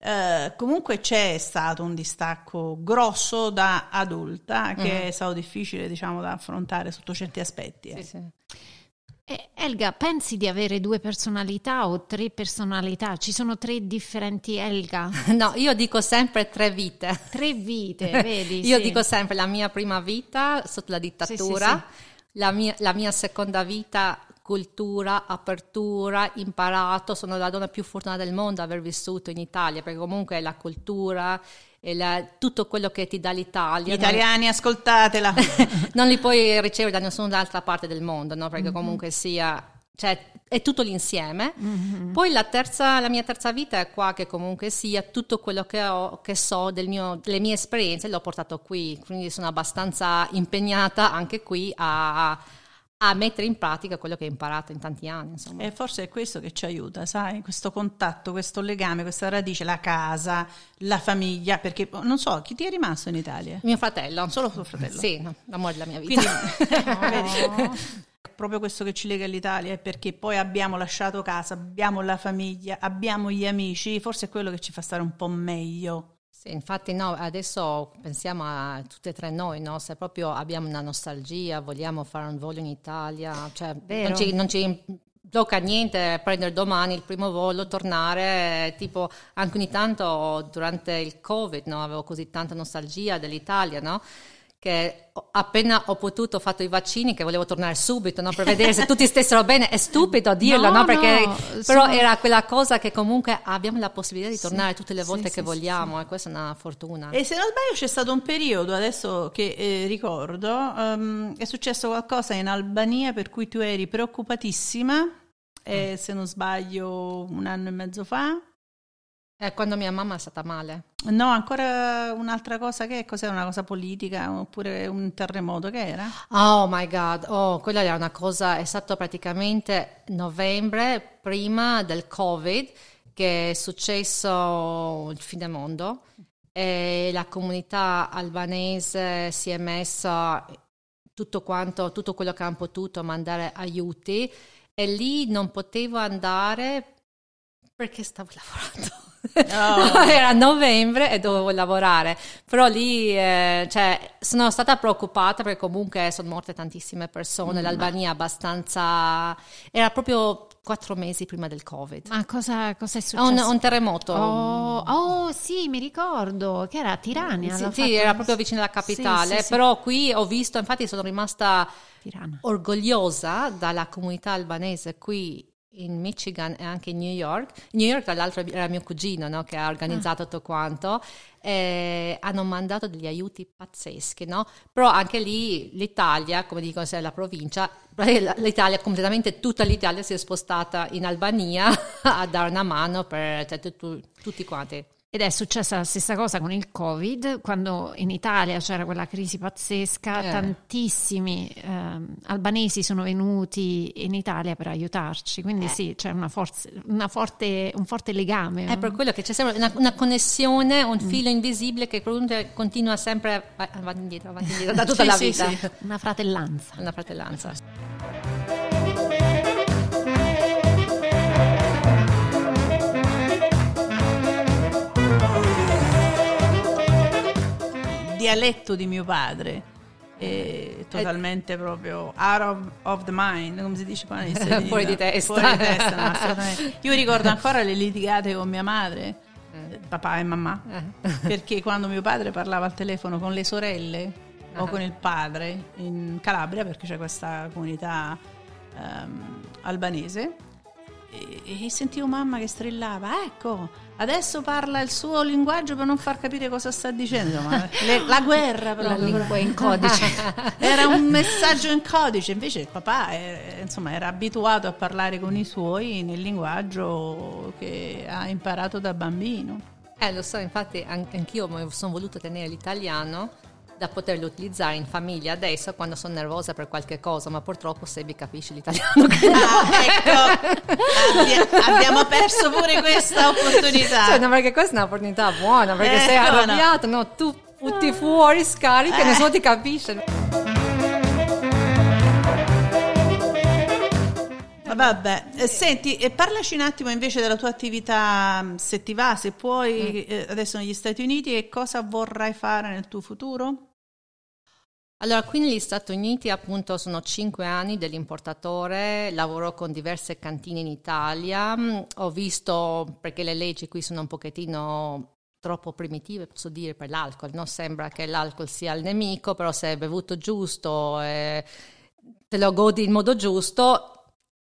Speaker 1: eh, comunque c'è stato un distacco grosso da adulta che
Speaker 2: Mhm.
Speaker 1: è stato difficile diciamo da affrontare sotto certi aspetti.
Speaker 2: Sì,
Speaker 1: eh.
Speaker 2: sì.
Speaker 3: Eh, Elga, pensi di avere due personalità o tre personalità? Ci sono tre differenti Elga? [LAUGHS]
Speaker 2: No, io dico sempre tre vite.
Speaker 3: Tre vite, [LAUGHS] vedi?
Speaker 2: Io
Speaker 3: sì.
Speaker 2: dico sempre la mia prima vita sotto la dittatura,
Speaker 3: sì,
Speaker 2: La, mia, la mia seconda vita cultura, apertura, imparato, sono la donna più fortunata del mondo ad aver vissuto in Italia, perché comunque la cultura e la- tutto quello che ti dà
Speaker 1: Gli
Speaker 2: l'Italia non-
Speaker 1: italiani, ascoltatela. [LAUGHS]
Speaker 2: non li puoi ricevere da nessun'altra parte del mondo, no? Perché comunque sia, cioè, è tutto l'insieme.
Speaker 3: Mhm.
Speaker 2: Poi la, terza, la mia terza vita è qua che comunque sia tutto quello che, ho, che so del mio- delle mie esperienze l'ho portato qui, quindi sono abbastanza impegnata anche qui a, a mettere in pratica quello che ho imparato in tanti anni. Insomma.
Speaker 1: E forse è questo che ci aiuta, sai? Questo contatto, questo legame, questa radice, la casa, la famiglia, perché non so, chi ti è rimasto in Italia?
Speaker 2: Mio fratello.
Speaker 1: Solo tuo fratello?
Speaker 2: Sì, no, l'amore della mia vita.
Speaker 1: Quindi, [LAUGHS] [LAUGHS] proprio questo che ci lega all'Italia è perché poi abbiamo lasciato casa, abbiamo la famiglia, abbiamo gli amici, forse è quello che ci fa stare un po' meglio.
Speaker 2: Sì, infatti no, adesso pensiamo a tutte e tre noi, no? se proprio abbiamo una nostalgia, vogliamo fare un volo in Italia, cioè non ci, non ci blocca niente prendere domani il primo volo, tornare, tipo anche ogni tanto durante il Covid no? avevo così tanta nostalgia dell'Italia, no? Che appena ho potuto ho fatto i vaccini che volevo tornare subito no? per vedere se tutti stessero bene, è stupido dirlo,
Speaker 3: No,
Speaker 2: no? perché però era quella cosa che comunque abbiamo la possibilità di
Speaker 3: Sì,
Speaker 2: tornare tutte le
Speaker 3: sì,
Speaker 2: volte
Speaker 3: sì,
Speaker 2: che
Speaker 3: sì,
Speaker 2: vogliamo e questa è una fortuna.
Speaker 1: E se non sbaglio c'è stato un periodo, adesso che eh, ricordo, ehm, è successo qualcosa in Albania per cui tu eri preoccupatissima, eh, se non sbaglio un anno e mezzo fa.
Speaker 2: È quando mia mamma è stata male.
Speaker 1: No, ancora un'altra cosa che cos'era una cosa politica oppure un terremoto che era?
Speaker 2: Oh my god, oh, quella era una cosa, è stato praticamente novembre prima del Covid che è successo il fine mondo e la comunità albanese si è messa tutto quanto, tutto quello che hanno potuto mandare aiuti e lì non potevo andare perché stavo [LAUGHS] lavorando. Oh. [LAUGHS] Era novembre e dovevo lavorare, però lì eh, cioè, sono stata preoccupata perché comunque sono morte tantissime persone, mm. l'Albania abbastanza... era proprio quattro mesi prima del Covid.
Speaker 3: Ma cosa, cosa è successo?
Speaker 2: Un, un terremoto.
Speaker 3: Oh, oh, sì, mi ricordo che era a Tirana.
Speaker 2: Sì, sì era proprio vicino alla capitale, sì, sì, però qui ho visto, infatti sono rimasta Tirana. orgogliosa dalla comunità albanese qui in Michigan e anche in New York. New York, tra l'altro, era mio cugino no? che ha organizzato ah. tutto quanto. E hanno mandato degli aiuti pazzeschi, no? Però anche lì l'Italia, come dicono se è la provincia, l'Italia, completamente tutta l'Italia si è spostata in Albania [LAUGHS] a dare una mano per cioè, tutti quanti.
Speaker 3: Ed è successa la stessa cosa con il Covid, quando in Italia c'era quella crisi pazzesca, eh. tantissimi eh, albanesi sono venuti in Italia per aiutarci, quindi eh. sì, c'è una forza, una forte, un forte legame.
Speaker 2: È per quello che c'è sempre una, una connessione, un mm. filo invisibile che continua sempre avanti indietro, avanti indietro da [LAUGHS] tutta sì, la vita. Sì, sì.
Speaker 3: Una fratellanza.
Speaker 2: Una fratellanza.
Speaker 1: Dialetto di mio padre. E totalmente e... proprio out of, of, the mind, come si dice
Speaker 2: qua [LAUGHS] fuori di testa. Fuori di testa
Speaker 1: no, Io ricordo ancora le litigate con mia madre, eh. papà e mamma, eh. perché quando mio padre parlava al telefono con le sorelle uh-huh. o con il padre in Calabria, perché c'è questa comunità um, albanese, e, e sentivo mamma che strillava, ecco, adesso parla il suo linguaggio per non far capire cosa sta dicendo, ma [LAUGHS] le, la guerra
Speaker 3: però, la lingua in codice. [LAUGHS]
Speaker 1: era un messaggio in codice, invece il papà è, insomma, era abituato a parlare con i suoi nel linguaggio che ha imparato da bambino.
Speaker 2: Eh, lo so, infatti anch'io sono voluto tenere l'italiano da poterlo utilizzare in famiglia adesso quando sono nervosa per qualche cosa, ma purtroppo Sebi capisce l'italiano. [LAUGHS]
Speaker 1: Ah, ecco, abbiamo perso pure questa opportunità.
Speaker 2: Cioè, no, perché questa è un'opportunità buona, perché ecco, sei arrabbiato, no. no, tu butti fuori, scarichi eh. nessuno ti capisce.
Speaker 1: Vabbè, eh, senti, parlaci un attimo invece della tua attività, mm, se ti va, se puoi, mm. eh, adesso negli Stati Uniti e cosa vorrai fare nel tuo futuro?
Speaker 2: Allora, qui negli Stati Uniti appunto sono cinque anni dell'importatore, lavoro con diverse cantine in Italia, mm, ho visto, perché le leggi qui sono un pochettino troppo primitive, posso dire, per l'alcol, no? sembra che l'alcol sia il nemico, però se è bevuto giusto e te lo godi in modo giusto,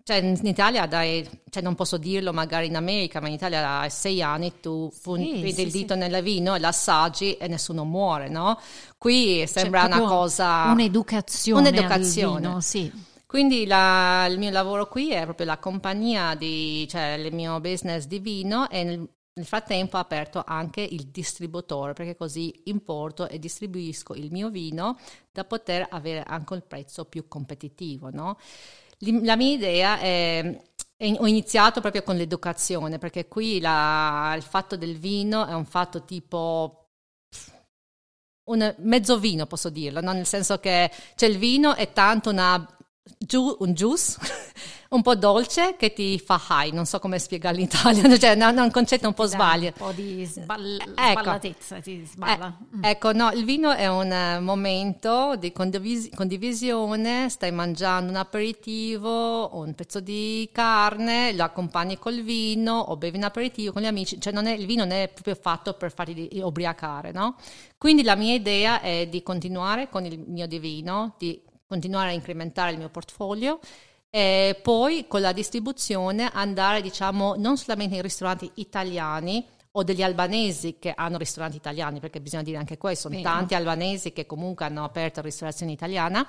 Speaker 2: cioè in Italia dai, cioè non posso dirlo magari in America, ma in Italia a sei anni tu punti sì, il dito sì. nel vino e l'assaggi e nessuno muore, no? Qui sembra una cosa...
Speaker 3: Un'educazione.
Speaker 2: Un'educazione.
Speaker 3: Vino, sì.
Speaker 2: Quindi la, il mio lavoro qui è proprio la compagnia, di, cioè il mio business di vino e nel, nel frattempo ho aperto anche il distributore perché così importo e distribuisco il mio vino da poter avere anche il prezzo più competitivo, no? La mia idea è ho iniziato proprio con l'educazione, perché qui la, il fatto del vino è un fatto tipo un mezzo vino, posso dirlo, no? nel senso che cioè, il vino è tanto una, un juice [LAUGHS] un po' dolce che ti fa high, non so come spiegarlo in italiano, [LAUGHS] cioè è un concetto un po' sbaglio.
Speaker 3: Un po' di sball- ecco. sballatezza, ti sballa.
Speaker 2: Eh, mm. Ecco, no, il vino è un uh, momento di condivis- condivisione, stai mangiando un aperitivo o un pezzo di carne, lo accompagni col vino o bevi un aperitivo con gli amici, cioè è, il vino non è proprio fatto per farti ubriacare, no? Quindi la mia idea è di continuare con il mio di vino, di continuare a incrementare il mio portfolio e poi con la distribuzione andare diciamo non solamente in ristoranti italiani o degli albanesi che hanno ristoranti italiani, perché bisogna dire anche questo, sono tanti albanesi che comunque hanno aperto ristorazione italiana,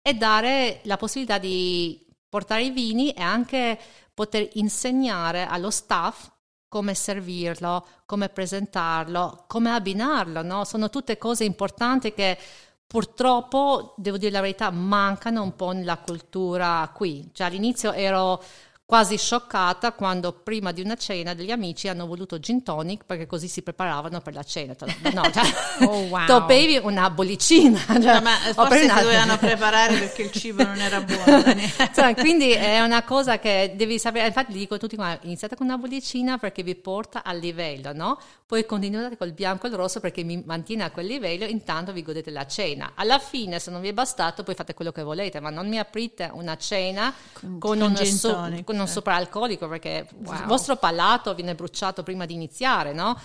Speaker 2: e dare la possibilità di portare i vini e anche poter insegnare allo staff come servirlo, come presentarlo, come abbinarlo, no? Sono tutte cose importanti che purtroppo, devo dire la verità, mancano un po' nella cultura qui. Cioè all'inizio ero quasi scioccata quando prima di una cena degli amici hanno voluto gin tonic perché così si preparavano per la cena. No, [LAUGHS] cioè, oh, wow. tu bevi una bollicina. Cioè,
Speaker 1: no, ma forse una... si dovevano [LAUGHS] preparare perché il cibo non era buono. [LAUGHS]
Speaker 2: cioè, quindi è una cosa che devi sapere. Infatti dico a tutti, iniziate con una bollicina perché vi porta al livello, no? Poi continuate col bianco e il rosso perché mi mantiene a quel livello, intanto vi godete la cena. Alla fine, se non vi è bastato, poi fate quello che volete, ma non mi aprite una cena con, con, un tonic. Con non eh. sopraalcolico perché wow. il vostro palato viene bruciato prima di iniziare, no?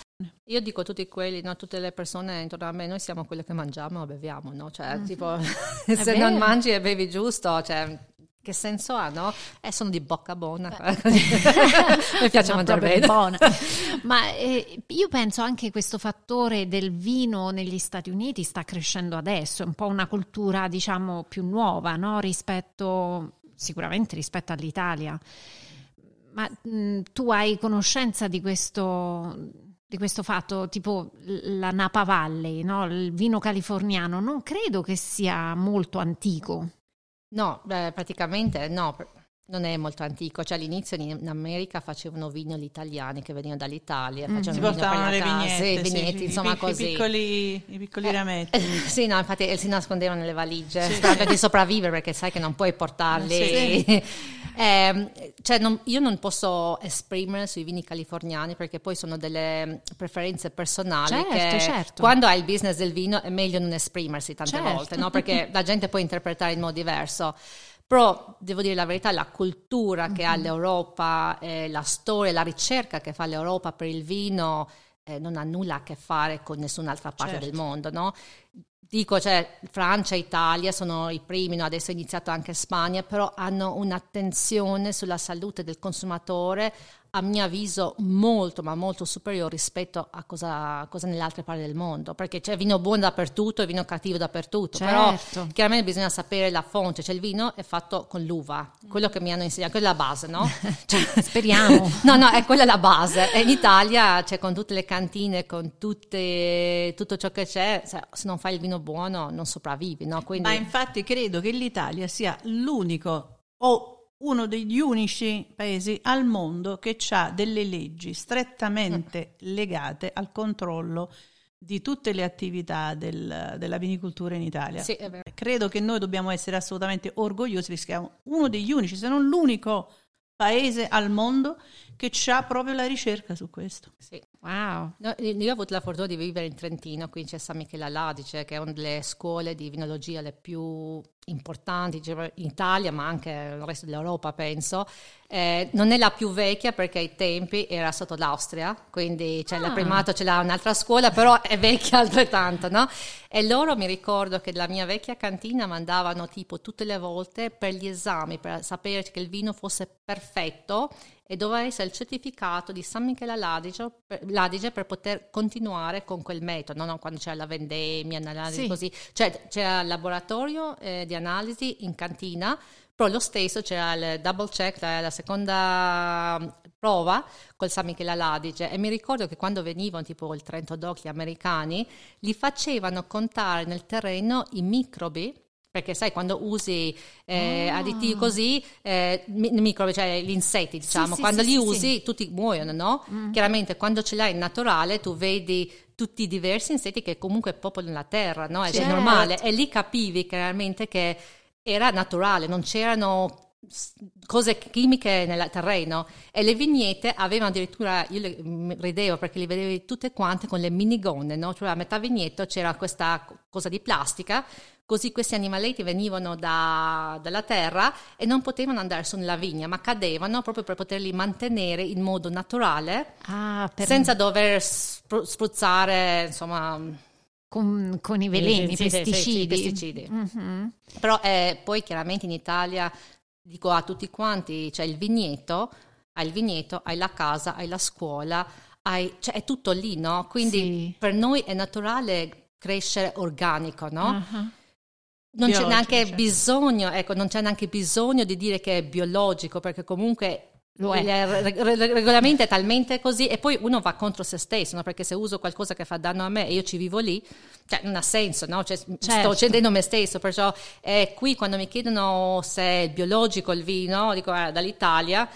Speaker 2: Io dico a tutti quelli, no, tutte le persone intorno a me, noi siamo quelle che mangiamo e beviamo, no? Cioè, mm-hmm. tipo, [LAUGHS] se non mangi e bevi giusto, cioè, che senso ha, no? Eh, sono di bocca buona. [LAUGHS] Mi piace mangiare bene. Buona. [LAUGHS]
Speaker 3: Ma eh, io penso anche questo fattore del vino negli Stati Uniti sta crescendo adesso, è un po' una cultura, diciamo, più nuova, no? Rispetto sicuramente rispetto all'Italia. Ma mh, tu hai conoscenza di questo, di questo fatto, tipo la Napa Valley, no? il vino californiano? Non credo che sia molto antico.
Speaker 2: No, beh, praticamente no. Non è molto antico, cioè all'inizio in America facevano vino gli italiani che venivano dall'Italia,
Speaker 1: mm, si portavano le vignette, vignette sì, insomma i, così. I piccoli, i piccoli
Speaker 2: eh,
Speaker 1: rametti. [LAUGHS]
Speaker 2: Sì, no, infatti eh, si nascondevano nelle valigie, sì. sperando di sopravvivere perché sai che non puoi portarli. Sì. [LAUGHS] eh, cioè non, io non posso esprimere sui vini californiani perché poi sono delle preferenze personali
Speaker 3: certo, certo.
Speaker 2: quando hai il business del vino è meglio non esprimersi tante certo. volte, no? perché [LAUGHS] la gente può interpretare in modo diverso. Però devo dire la verità, la cultura che mm-hmm. ha l'Europa, eh, la storia, la ricerca che fa l'Europa per il vino eh, non ha nulla a che fare con nessun'altra parte certo. del mondo, no? Dico, cioè, Francia e Italia sono i primi, no? adesso è iniziato anche Spagna, però hanno un'attenzione sulla salute del consumatore, a mio avviso molto ma molto superiore rispetto a cosa, cosa nelle altre parti del mondo perché c'è vino buono dappertutto e vino cattivo dappertutto certo. però chiaramente bisogna sapere la fonte cioè il vino è fatto con l'uva quello che mi hanno insegnato quella è la base no? [LAUGHS]
Speaker 3: Cioè, [LAUGHS] speriamo [LAUGHS]
Speaker 2: no no è quella la base e in Italia cioè, con tutte le cantine con tutte, tutto ciò che c'è se non fai il vino buono non sopravvivi no?
Speaker 1: Quindi... ma infatti credo che l'Italia sia l'unico o uno degli unici paesi al mondo che ha delle leggi strettamente legate al controllo di tutte le attività del, della vinicoltura in Italia.
Speaker 2: Sì,
Speaker 1: Credo che noi dobbiamo essere assolutamente orgogliosi perché siamo uno degli unici, se non l'unico paese al mondo che ha proprio la ricerca su questo.
Speaker 2: Sì. Wow. No, io ho avuto la fortuna di vivere in Trentino, qui c'è San Michele Aladice, che è una delle scuole di vinologia le più importanti in Italia, ma anche nel resto dell'Europa, penso. Eh, non è la più vecchia perché ai tempi era sotto l'Austria, quindi c'è ah. il primato, ce l'ha un'altra scuola, però è vecchia [LAUGHS] altrettanto, no? E loro mi ricordo che la mia vecchia cantina mandavano tipo tutte le volte per gli esami, per sapere che il vino fosse perfetto e doveva essere il certificato di San Michele Ladice per, Ladice per poter continuare con quel metodo, no? quando c'era la vendemmia, analisi sì. così, cioè c'era il laboratorio eh, di analisi in cantina, però lo stesso c'era il double check, la, la seconda mm, prova col San Michele Ladice e mi ricordo che quando venivano tipo il Trento Doc gli americani, li facevano contare nel terreno i microbi perché sai quando usi eh, oh. additivi così, eh, microbi, cioè gli insetti diciamo, sì, quando sì, li sì, usi tutti muoiono, no? Mm. Chiaramente quando ce l'hai in naturale tu vedi tutti i diversi insetti che comunque popolano la terra, no? È certo. normale e lì capivi chiaramente che era naturale, non c'erano cose chimiche nel terreno e le vignette avevano addirittura, io le, mm, ridevo perché le vedevi tutte quante con le minigonne, no? cioè a metà vignetto c'era questa cosa di plastica Così questi animaletti venivano da, dalla terra e non potevano andare su nella vigna, ma cadevano proprio per poterli mantenere in modo naturale, ah, senza dover spruzzare, insomma...
Speaker 3: Con, con, i veleni, i pesticidi. Sì,
Speaker 2: pesticidi. Mm-hmm. Però eh, poi chiaramente in Italia, dico a tutti quanti, c'è il vigneto, hai il vigneto, hai la casa, hai la scuola, hai, cioè è tutto lì, no? Quindi sì. per noi è naturale crescere organico, no? Uh-huh non c'è neanche certo. bisogno, ecco, non c'è neanche bisogno di dire che è biologico, perché comunque lo è. Il regolamento è talmente così e poi uno va contro se stesso, no? perché se uso qualcosa che fa danno a me e io ci vivo lì, cioè non ha senso, no? cioè, certo. sto uccidendo me stesso, perciò eh, qui quando mi chiedono se è biologico il vino, dico ah, dall'Italia,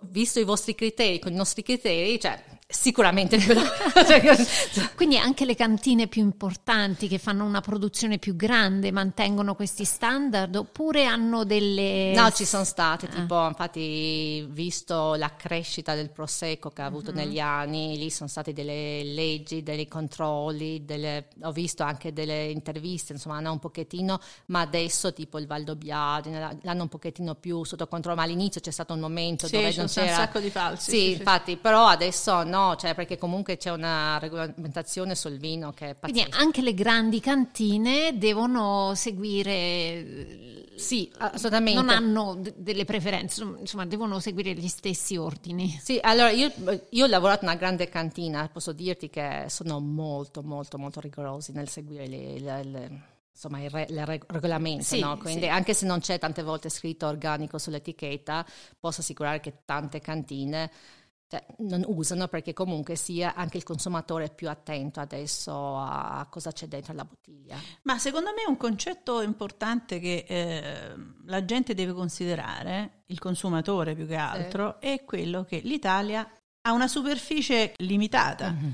Speaker 2: visto i vostri criteri con i nostri criteri, cioè sicuramente [LAUGHS]
Speaker 3: quindi anche le cantine più importanti che fanno una produzione più grande mantengono questi standard oppure hanno delle
Speaker 2: no ci sono state ah. tipo infatti visto la crescita del prosecco che ha avuto uh-huh. negli anni lì sono state delle leggi dei controlli delle, ho visto anche delle interviste insomma hanno un pochettino ma adesso tipo il Valdobbiadene l'hanno un pochettino più sotto controllo ma all'inizio c'è stato un momento
Speaker 1: sì,
Speaker 2: dove non
Speaker 1: c'era
Speaker 2: un
Speaker 1: sacco di falsi
Speaker 2: sì, sì infatti sì. però adesso no no, cioè perché comunque c'è una regolamentazione sul vino che è pazzesca.
Speaker 3: Quindi anche le grandi cantine devono seguire...
Speaker 2: Sì, assolutamente.
Speaker 3: Non hanno d- delle preferenze, insomma, devono seguire gli stessi ordini.
Speaker 2: Sì, allora io, io, ho lavorato in una grande cantina, posso dirti che sono molto, molto, molto rigorosi nel seguire le, le, le insomma il, re, il regolamento, sì, no? quindi sì. anche se non c'è tante volte scritto organico sull'etichetta, posso assicurare che tante cantine cioè, non usano perché comunque sia anche il consumatore più attento adesso a cosa c'è dentro la bottiglia.
Speaker 1: Ma secondo me un concetto importante che eh, la gente deve considerare, il consumatore più che altro, sì. è quello che l'Italia ha una superficie limitata. Mm-hmm.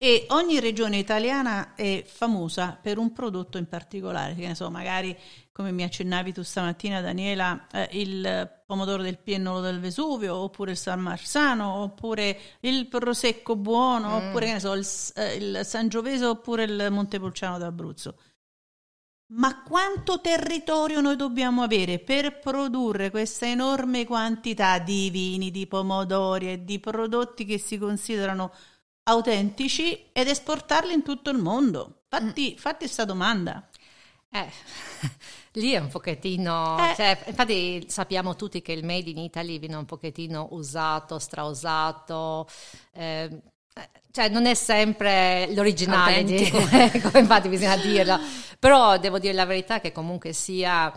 Speaker 1: E ogni regione italiana è famosa per un prodotto in particolare, che ne so, magari come mi accennavi tu stamattina Daniela, eh, il pomodoro del Piennolo del Vesuvio, oppure il San Marzano, oppure il Prosecco buono, mm. oppure che ne so, il, eh, il Sangiovese, oppure il Montepulciano d'Abruzzo. Ma quanto territorio noi dobbiamo avere per produrre questa enorme quantità di vini, di pomodori e di prodotti che si considerano autentici ed esportarli in tutto il mondo? Fatti, mm. fatti questa domanda.
Speaker 2: Eh, [LAUGHS] lì è un pochettino, eh. cioè, infatti sappiamo tutti che il made in Italy viene un pochettino usato, strausato, eh, cioè non è sempre l'originale, come [LAUGHS] infatti bisogna dirlo, però devo dire la verità che comunque sia,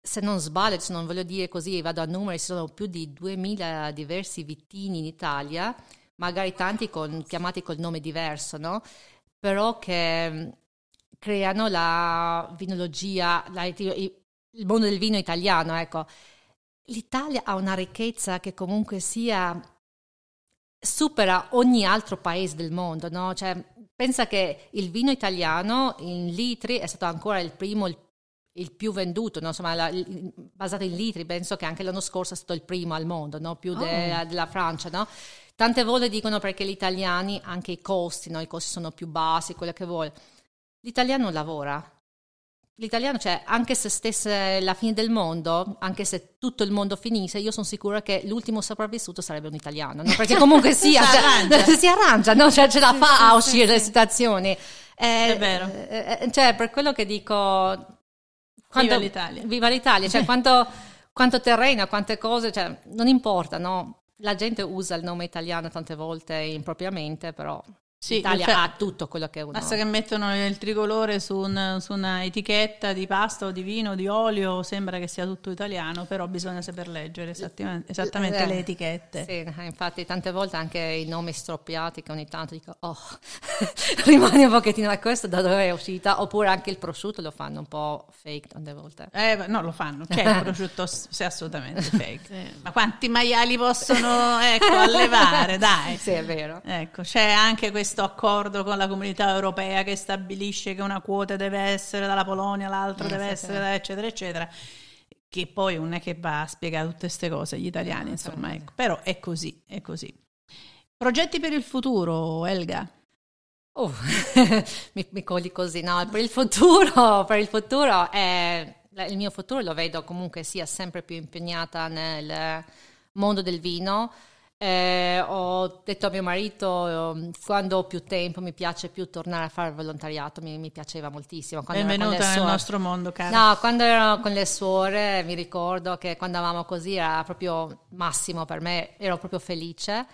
Speaker 2: se non sbaglio, se non voglio dire così, vado a numeri, ci sono più di 2000 diversi vittini in Italia, magari tanti con, chiamati col nome diverso, no? Però che creano la vinologia, la, il mondo del vino italiano, ecco. L'Italia ha una ricchezza che comunque sia supera ogni altro paese del mondo, no? Cioè, pensa che il vino italiano in litri è stato ancora il primo, il, il più venduto, no? Insomma, la, il, basato in litri, penso che anche l'anno scorso è stato il primo al mondo, no? Più de, oh. della Francia, no? Tante volte dicono perché gli italiani, anche i costi, no? I costi sono più bassi, quello che vuole l'italiano lavora. L'italiano, cioè, anche se stesse la fine del mondo, anche se tutto il mondo finisse, io sono sicura che l'ultimo sopravvissuto sarebbe un italiano, no? perché comunque sia, si, arrangia. Cioè, [LAUGHS] si arrangia, no? cioè, ce la fa sì, a uscire sì, dalle sì. situazioni.
Speaker 1: Eh, È vero.
Speaker 2: Eh, eh, cioè, per quello che dico...
Speaker 1: Quanto, viva l'Italia.
Speaker 2: Viva l'Italia, cioè quanto, quanto terreno, quante cose, cioè, non importa, no? La gente usa il nome italiano tante volte impropriamente, però sì, L'Italia cioè, ha tutto quello che è uno.
Speaker 1: Basta che mettono il tricolore su, un, su, una etichetta di pasta o di vino o di olio, sembra che sia tutto italiano, però bisogna saper leggere esattamente, esattamente eh, le etichette.
Speaker 2: Sì, infatti tante volte anche i nomi stroppiati che ogni tanto dico, oh, [LAUGHS] rimane un pochettino da questo, da dove è uscita, oppure anche il prosciutto lo fanno un po' fake tante volte.
Speaker 1: Eh, no, lo fanno, c'è il prosciutto, sì, assolutamente [LAUGHS] fake. sì. Ma quanti maiali possono, ecco, allevare, [LAUGHS] dai.
Speaker 2: Sì, è vero.
Speaker 1: Ecco, c'è anche questo questo accordo con la comunità europea che stabilisce che una quota deve essere dalla Polonia, l'altra deve essere da eccetera eccetera che poi non è che va a spiegare tutte queste cose agli italiani, insomma, ecco. però è così, è così. Progetti per il futuro, Elga?
Speaker 2: Oh, [LAUGHS] mi, mi, cogli così, no, per il futuro, per il futuro è, il mio futuro lo vedo comunque sia sempre più impegnata nel mondo del vino, eh, ho detto a mio marito, eh, quando ho più tempo mi piace più tornare a fare volontariato, mi, mi piaceva moltissimo.
Speaker 1: Quando Benvenuta nel nostro mondo, caro.
Speaker 2: No, quando ero con le suore mi ricordo che quando andavamo così era proprio massimo per me, ero proprio felice.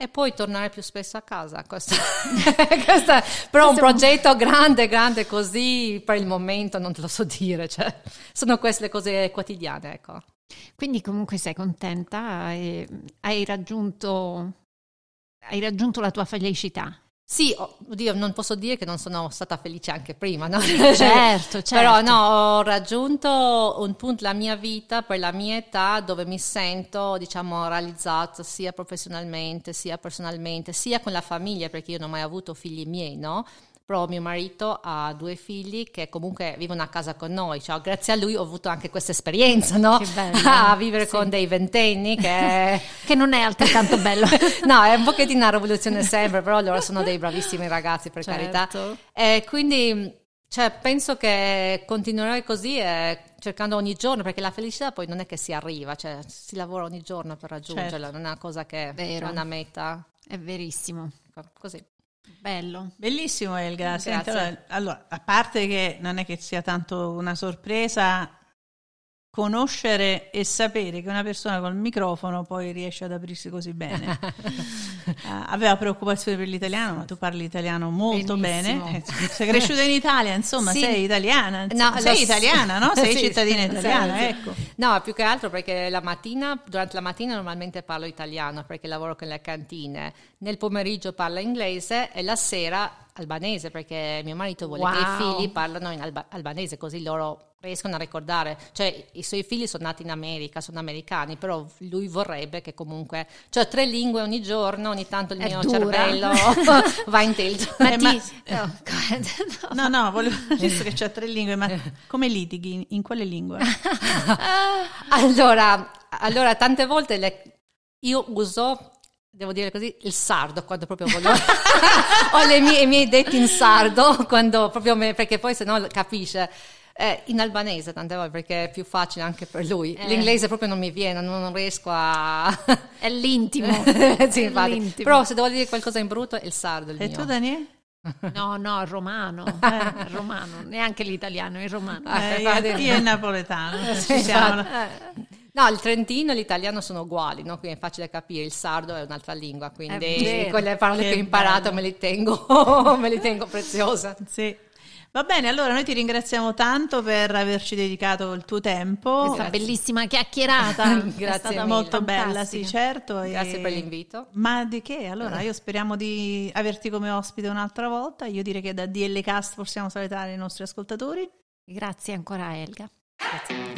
Speaker 2: E poi tornare più spesso a casa. Questo, [LAUGHS] [LAUGHS] questo è però un progetto grande, grande così per il momento non te lo so dire. Cioè, sono queste le cose quotidiane, ecco.
Speaker 3: Quindi comunque sei contenta e hai raggiunto, hai raggiunto la tua felicità.
Speaker 2: Sì, oddio, non posso dire che non sono stata felice anche prima, no?
Speaker 3: Certo, [LAUGHS] certo.
Speaker 2: Però no, ho raggiunto un punto la mia vita per la mia età dove mi sento, diciamo, realizzata sia professionalmente, sia personalmente, sia con la famiglia, perché io non ho mai avuto figli miei, no? Però mio marito ha due figli che comunque vivono a casa con noi, cioè, grazie a lui ho avuto anche questa esperienza, no? [LAUGHS] a vivere sì. con dei ventenni che... [LAUGHS]
Speaker 3: che non è altrettanto bello. [LAUGHS]
Speaker 2: no, è un pochettino una rivoluzione sempre, però loro sono dei bravissimi ragazzi per certo. carità. E quindi cioè, penso che continuerai così e cercando ogni giorno, perché la felicità poi non è che si arriva, cioè si lavora ogni giorno per raggiungerla, certo. non è una cosa che è una meta.
Speaker 3: È verissimo.
Speaker 2: Così.
Speaker 3: Bello.
Speaker 1: Bellissimo Elga. Allora, allora, a parte che non è che sia tanto una sorpresa, conoscere e sapere che una persona col microfono poi riesce ad aprirsi così bene. uh, [LAUGHS] aveva preoccupazioni per l'italiano, ma tu parli italiano molto Benissimo. bene. Sei cresciuta in Italia, insomma, sì. sei italiana. Insomma, no, sei lo... italiana, no? Sei [LAUGHS] sì, cittadina italiana, sì. ecco.
Speaker 2: No, più che altro perché la mattina, durante la mattina normalmente parlo italiano perché lavoro con le cantine. Nel pomeriggio parlo inglese e la sera albanese perché mio marito vuole wow. che i figli parlano in alba- albanese così loro riescono a ricordare, cioè i suoi figli sono nati in America, sono americani, però lui vorrebbe che comunque, cioè tre lingue ogni giorno, ogni tanto il È mio dura. cervello [LAUGHS] va in tilt.
Speaker 1: Ma eh, ti... ma... [LAUGHS] No, no, volevo [LAUGHS] dire che c'è tre lingue, ma come litighi? In quale lingua?
Speaker 2: allora, allora, tante volte le... io uso devo dire così, il sardo quando proprio voglio. Ho le mie, i miei detti in sardo quando proprio me, perché poi se no capisce. Eh, in albanese tante volte perché è più facile anche per lui. Eh. L'inglese proprio non mi viene, non, non riesco a. [LAUGHS]
Speaker 3: è l'intimo. [LAUGHS]
Speaker 2: sì, è l'intimo. Però se devo dire qualcosa in brutto è il sardo. Il
Speaker 1: e
Speaker 2: mio.
Speaker 1: tu, Daniele? [LAUGHS]
Speaker 3: No, no, il romano, eh, il romano, neanche l'italiano, il romano.
Speaker 1: Eh, io, io il napoletano,
Speaker 2: siamo. Eh. No, il trentino e l'italiano sono uguali, no? quindi è facile capire, il sardo è un'altra lingua, quindi quelle parole che, che ho imparato me le tengo, me le tengo preziose.
Speaker 1: Sì. Va bene, allora noi ti ringraziamo tanto per averci dedicato il tuo tempo.
Speaker 3: Questa bellissima chiacchierata. [LAUGHS]
Speaker 1: Grazie. È stata mille. molto bella, sì, certo.
Speaker 2: Grazie e... per l'invito.
Speaker 1: Ma di che? Allora, io speriamo di averti come ospite un'altra volta. Io direi che da DL Cast possiamo salutare i nostri ascoltatori.
Speaker 3: Grazie ancora Elga.
Speaker 2: Grazie.